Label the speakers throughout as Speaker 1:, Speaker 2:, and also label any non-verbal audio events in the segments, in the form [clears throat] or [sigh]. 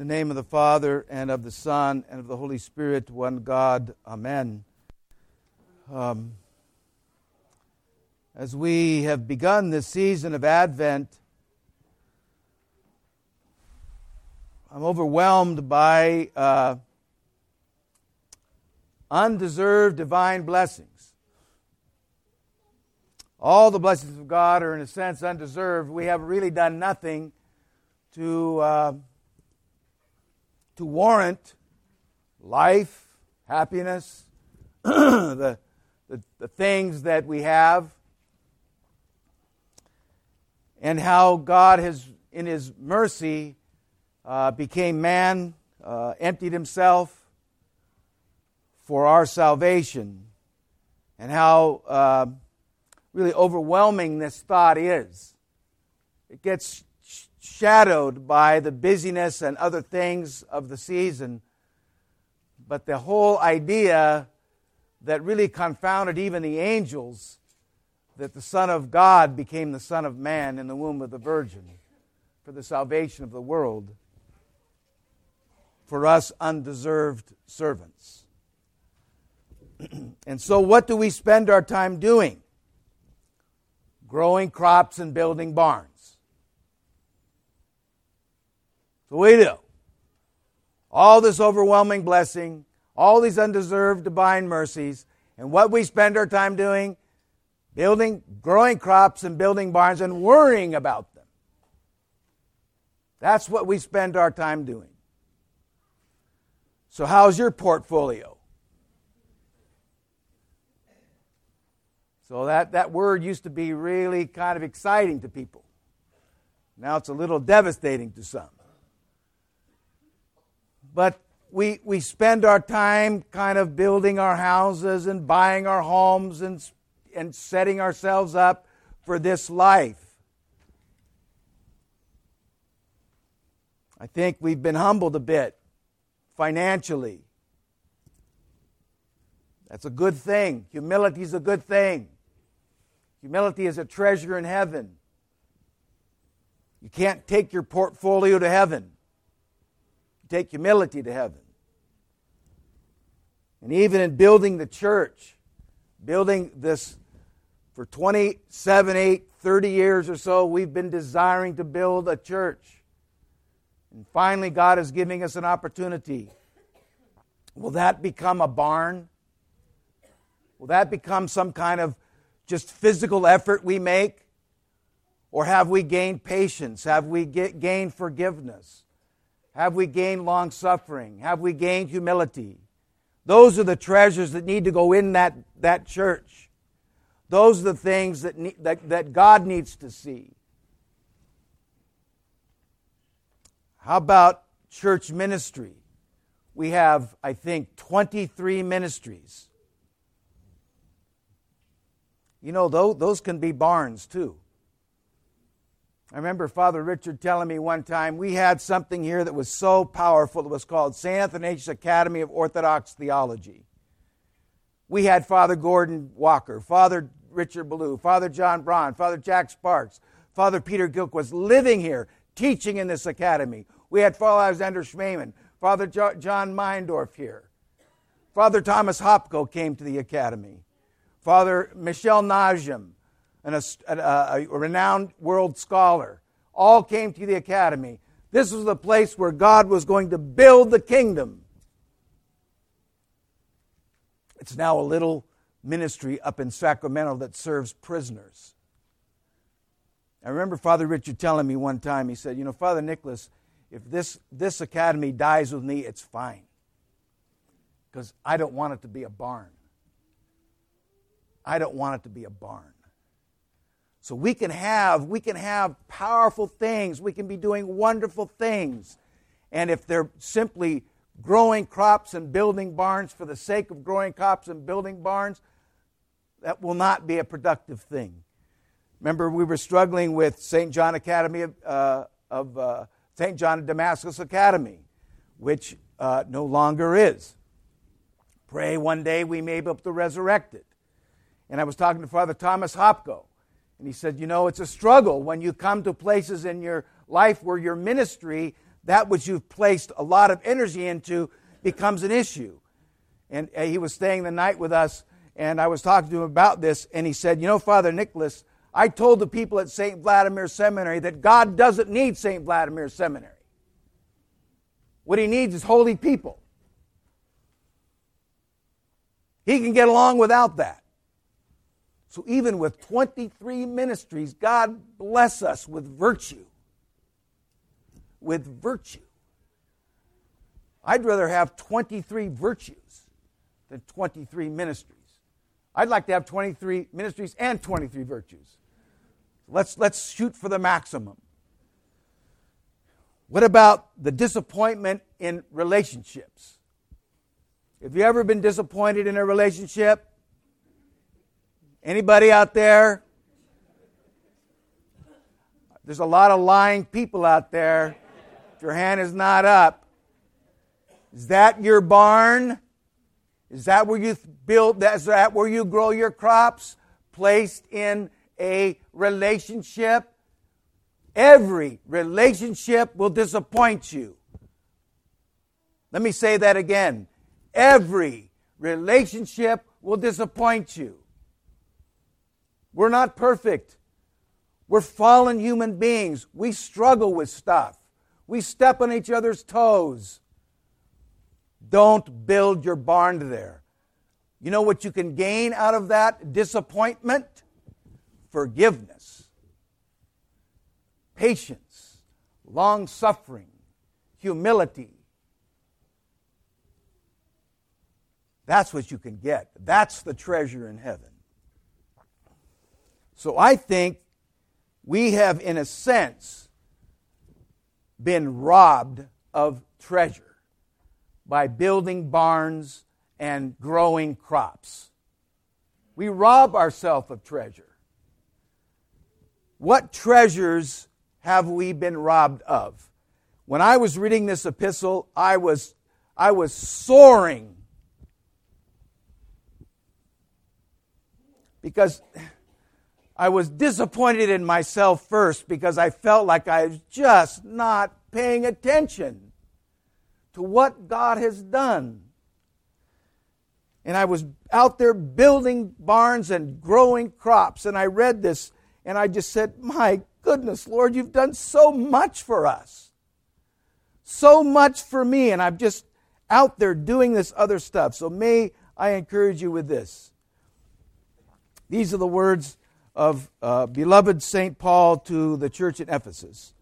Speaker 1: In the name of the Father, and of the Son, and of the Holy Spirit, one God. Amen. Um, as we have begun this season of Advent, I'm overwhelmed by uh, undeserved divine blessings. All the blessings of God are, in a sense, undeserved. We have really done nothing to. Uh, to warrant life, happiness, [clears throat] the, the, the, things that we have, and how God has, in His mercy, uh, became man, uh, emptied Himself for our salvation, and how uh, really overwhelming this thought is. It gets shadowed by the busyness and other things of the season. But the whole idea that really confounded even the angels that the Son of God became the Son of Man in the womb of the Virgin for the salvation of the world, for us undeserved servants. [clears throat] and so, what do we spend our time doing? Growing crops and building barns. So we do. All this overwhelming blessing, all these undeserved divine mercies, and what we spend our time doing? Building, growing crops and building barns and worrying about them. That's what we spend our time doing. So, how's your portfolio? So, that, that word used to be really kind of exciting to people. Now it's a little devastating to some but we, we spend our time kind of building our houses and buying our homes and, and setting ourselves up for this life. I think we've been humbled a bit financially. That's a good thing. Humility is a good thing. Humility is a treasure in heaven. You can't take your portfolio to heaven take humility to heaven. And even in building the church, building this for 27, 8, 30 years or so, we've been desiring to build a church. And finally, God is giving us an opportunity. Will that become a barn? Will that become some kind of just physical effort we make? Or have we gained patience? Have we gained forgiveness? Have we gained long suffering? Have we gained humility? Those are the treasures that need to go in that, that church. Those are the things that, need, that, that God needs to see. How about church ministry? We have, I think, 23 ministries. You know, those can be barns too. I remember Father Richard telling me one time we had something here that was so powerful. It was called St. Athanasius Academy of Orthodox Theology. We had Father Gordon Walker, Father Richard Ballew, Father Jon Braun, Father Jack Sparks, Father Peter Gilk was living here, teaching in this academy. We had Father Alexander Schmemann, Father John Meyendorff here. Father Thomas Hopko came to the academy. Father Michel Najim, and a, a, a renowned world scholar, all came to the academy. This was the place where God was going to build the kingdom. It's now a little ministry up in Sacramento that serves prisoners. I remember Father Richard telling me one time, he said, You know, Father Nicholas, if this, this academy dies with me, it's fine. Because I don't want it to be a barn. I don't want it to be a barn. So we can have we can have powerful things. We can be doing wonderful things. And if they're simply growing crops and building barns for the sake of growing crops and building barns, that will not be a productive thing. Remember, we were struggling with St. John Academy of, uh, of uh, St. John of Damascus Academy, which uh, no longer is. Pray one day we may be able to resurrect it. And I was talking to Father Thomas Hopko, and he said, You know, it's a struggle when you come to places in your life where your ministry that which you've placed a lot of energy into becomes an issue. And he was staying the night with us, and I was talking to him about this, and he said, You know, Father Nicholas, I told the people at St. Vladimir Seminary that God doesn't need St. Vladimir Seminary. What he needs is holy people. He can get along without that. So, even with 23 ministries, God bless us with virtue. With virtue. I'd rather have 23 virtues than 23 ministries. I'd like to have 23 ministries and 23 virtues. Let's, let's shoot for the maximum. What about the disappointment in relationships? Have you ever been disappointed in a relationship? Anybody out there? There's a lot of lying people out there. If your hand is not up, is that your barn? Is that where you build? Is that where you grow your crops? Placed in a relationship? Every relationship will disappoint you. Let me say that again. Every relationship will disappoint you. We're not perfect. We're fallen human beings. We struggle with stuff. We step on each other's toes. Don't build your barn there. You know what you can gain out of that disappointment? Forgiveness, patience, long suffering, humility. That's what you can get. That's the treasure in heaven. So I think we have, in a sense, been robbed of treasure by building barns and growing crops. We rob ourselves of treasure. What treasures have we been robbed of? When I was reading this epistle, I was, I was soaring because I was disappointed in myself first because I felt like I was just not paying attention to what God has done. And I was out there building barns and growing crops. And I read this and I just said, My goodness, Lord, you've done so much for us. So much for me. And I'm just out there doing this other stuff. So may I encourage you with this. These are the words of uh, beloved St. Paul to the church in Ephesus.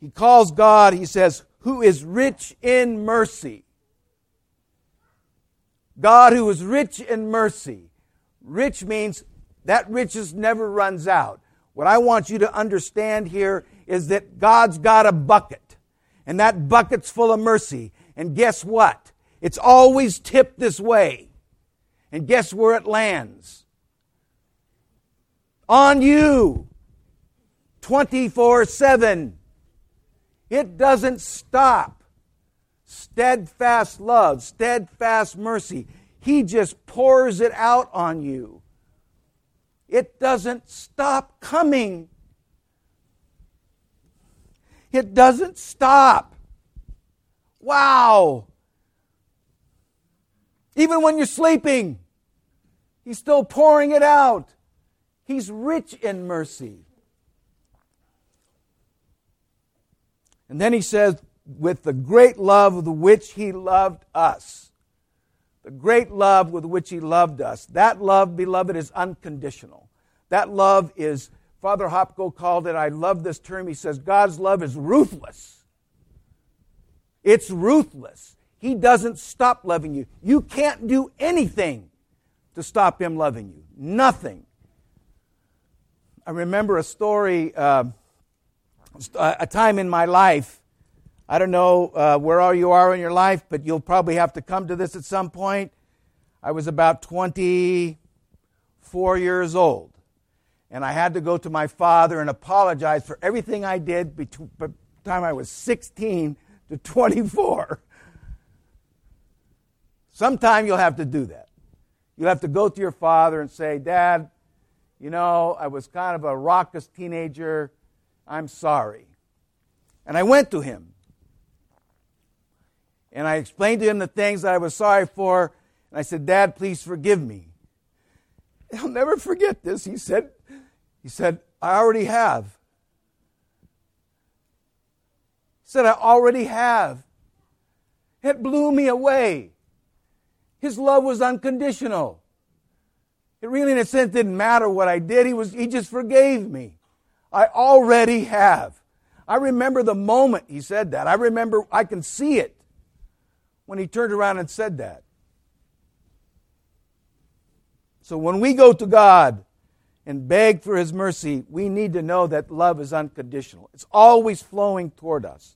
Speaker 1: He calls God, he says, who is rich in mercy. God who is rich in mercy. Rich means that riches never runs out. What I want you to understand here is that God's got a bucket, and that bucket's full of mercy. And guess what? It's always tipped this way. And guess where it lands? On you 24 7. It doesn't stop. Steadfast love, steadfast mercy. He just pours it out on you. It doesn't stop coming. It doesn't stop. Wow. Even when you're sleeping, He's still pouring it out. He's rich in mercy. And then he says, with the great love with which he loved us. The great love with which he loved us. That love, beloved, is unconditional. That love is, Father Hopko called it, I love this term. He says, God's love is ruthless. It's ruthless. He doesn't stop loving you. You can't do anything to stop him loving you. Nothing. I remember a story, uh, a time in my life. I don't know uh, where all you are in your life, but you'll probably have to come to this at some point. I was about 24 years old, and I had to go to my father and apologize for everything I did between the time I was 16 to 24. Sometime you'll have to do that. You'll have to go to your father and say, Dad, you know, I was kind of a raucous teenager. I'm sorry. And I went to him. And I explained to him the things that I was sorry for. And I said, Dad, please forgive me. I'll never forget this. He said, he said, I already have. He said, I already have. It blew me away. His love was unconditional. It really, in a sense, didn't matter what I did. He, was, he just forgave me. I already have. I remember the moment he said that. I remember, I can see it when he turned around and said that. So when we go to God and beg for his mercy, we need to know that love is unconditional. It's always flowing toward us.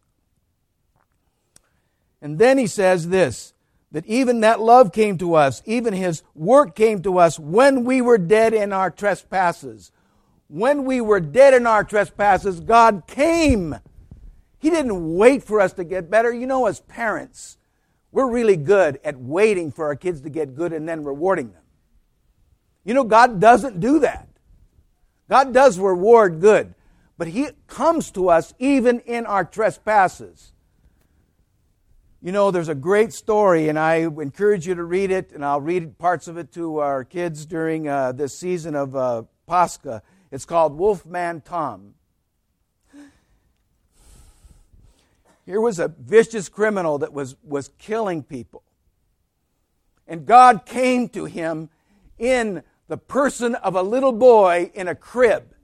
Speaker 1: And then he says this that even that love came to us, even his work came to us when we were dead in our trespasses. When we were dead in our trespasses, God came. He didn't wait for us to get better. You know, as parents, we're really good at waiting for our kids to get good and then rewarding them. You know, God doesn't do that. God does reward good, but He comes to us even in our trespasses. You know, there's a great story, and I encourage you to read it, and I'll read parts of it to our kids during uh, this season of uh, Pascha. It's called Wolfman Tom. Here was a vicious criminal that was, was killing people. And God came to him in the person of a little boy in a crib.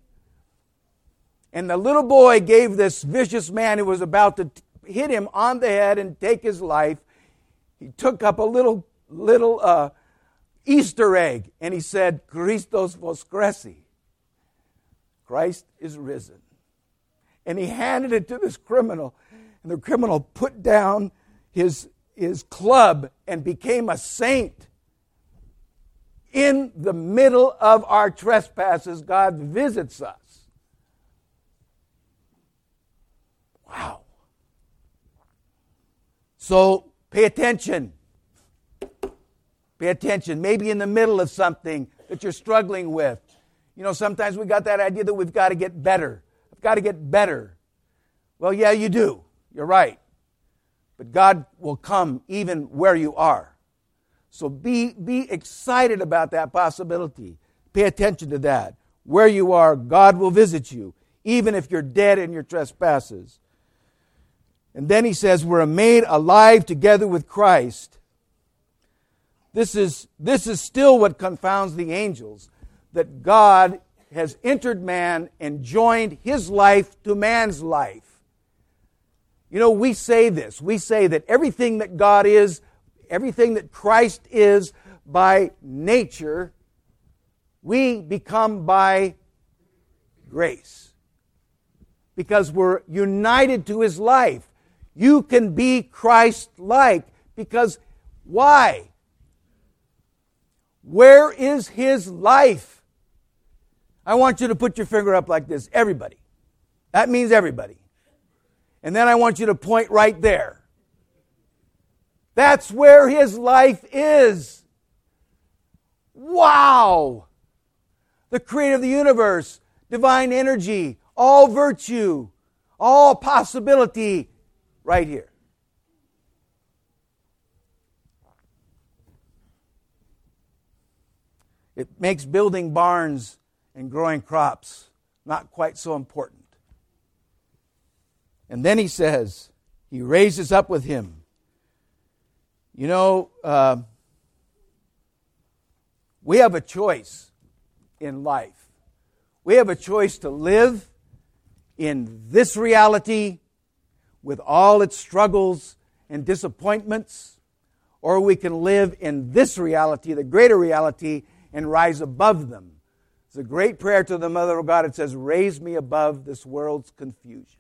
Speaker 1: And the little boy gave this vicious man who was about to hit him on the head and take his life, he took up a little, little uh, Easter egg and he said, Christos voskressi. Christ is risen. And he handed it to this criminal, and the criminal put down his, his club and became a saint. In the middle of our trespasses, God visits us. Wow. So pay attention. Pay attention. Maybe in the middle of something that you're struggling with. You know, sometimes we got that idea that we've got to get better. I've got to get better. Well, yeah, you do. You're right. But God will come even where you are. So be, be excited about that possibility. Pay attention to that. Where you are, God will visit you, even if you're dead in your trespasses. And then he says, We're made alive together with Christ. This is, this is still what confounds the angels that God has entered man and joined his life to man's life. You know, we say this. We say that everything that God is, everything that Christ is by nature, we become by grace. Because we're united to his life. You can be Christ like because why? Where is his life? I want you to put your finger up like this. Everybody. That means everybody. And then I want you to point right there. That's where his life is. Wow! The creator of the universe, divine energy, all virtue, all possibility, right here. It makes building barns and growing crops not quite so important. And then he says, he raises up with him. You know, uh, we have a choice in life. We have a choice to live in this reality with all its struggles and disappointments, or we can live in this reality, the greater reality, and rise above them. It's a great prayer to the Mother of God. It says, Raise me above this world's confusion.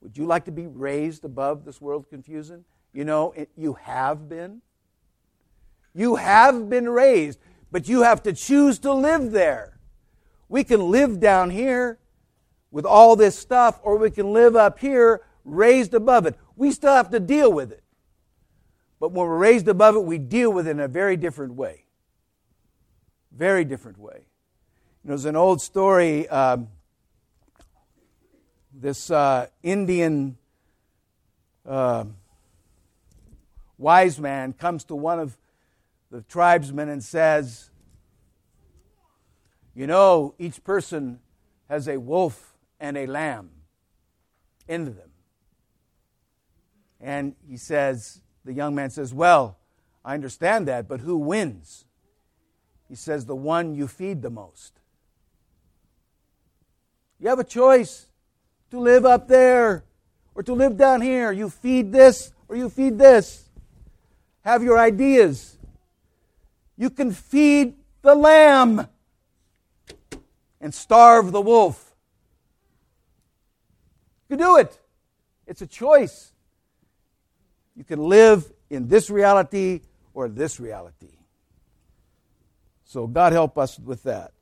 Speaker 1: Would you like to be raised above this world's confusion? You know, it, you have been. You have been raised, but you have to choose to live there. We can live down here with all this stuff, or we can live up here raised above it. We still have to deal with it. But when we're raised above it, we deal with it in a very different way. Very different way. There's an old story. Um, this uh, Indian uh, wise man comes to one of the tribesmen and says, You know, each person has a wolf and a lamb into them. And he says, The young man says, Well, I understand that, but who wins? He says, The one you feed the most. You have a choice to live up there or to live down here. You feed this or you feed this. Have your ideas. You can feed the lamb and starve the wolf. Do it. It's a choice. You can live in this reality or this reality. So God help us with that.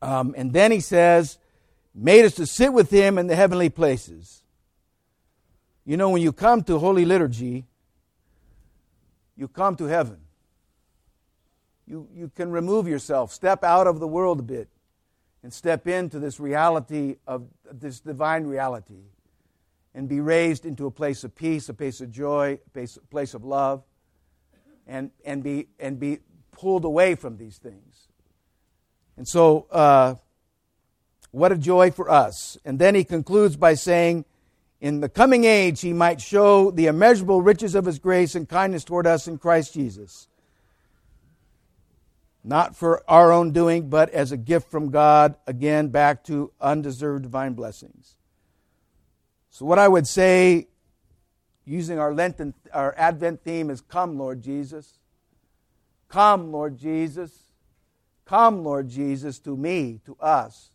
Speaker 1: Um, and then he says, made us to sit with him in the heavenly places. You know, when you come to Holy Liturgy, you come to heaven. You, you can remove yourself, step out of the world a bit, and step into this reality of this divine reality and be raised into a place of peace, a place of joy, a place, a place of love, and, and, be, and be pulled away from these things. And so, uh, what a joy for us. And then he concludes by saying, In the coming age, he might show the immeasurable riches of his grace and kindness toward us in Christ Jesus. Not for our own doing, but as a gift from God, again, back to undeserved divine blessings. So, what I would say, using our Lenten, our Advent theme, is Come, Lord Jesus. Come, Lord Jesus. Come, Lord Jesus, to me, to us.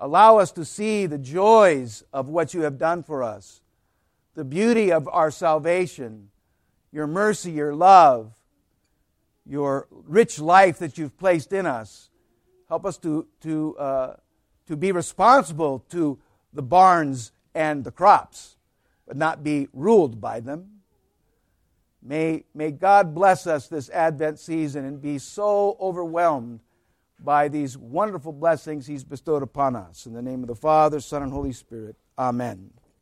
Speaker 1: Allow us to see the joys of what you have done for us, the beauty of our salvation, your mercy, your love, your rich life that you've placed in us. Help us to, to, uh, to be responsible to the barns and the crops, but not be ruled by them. May, may God bless us this Advent season and be so overwhelmed by these wonderful blessings He's bestowed upon us. In the name of the Father, Son, and Holy Spirit. Amen.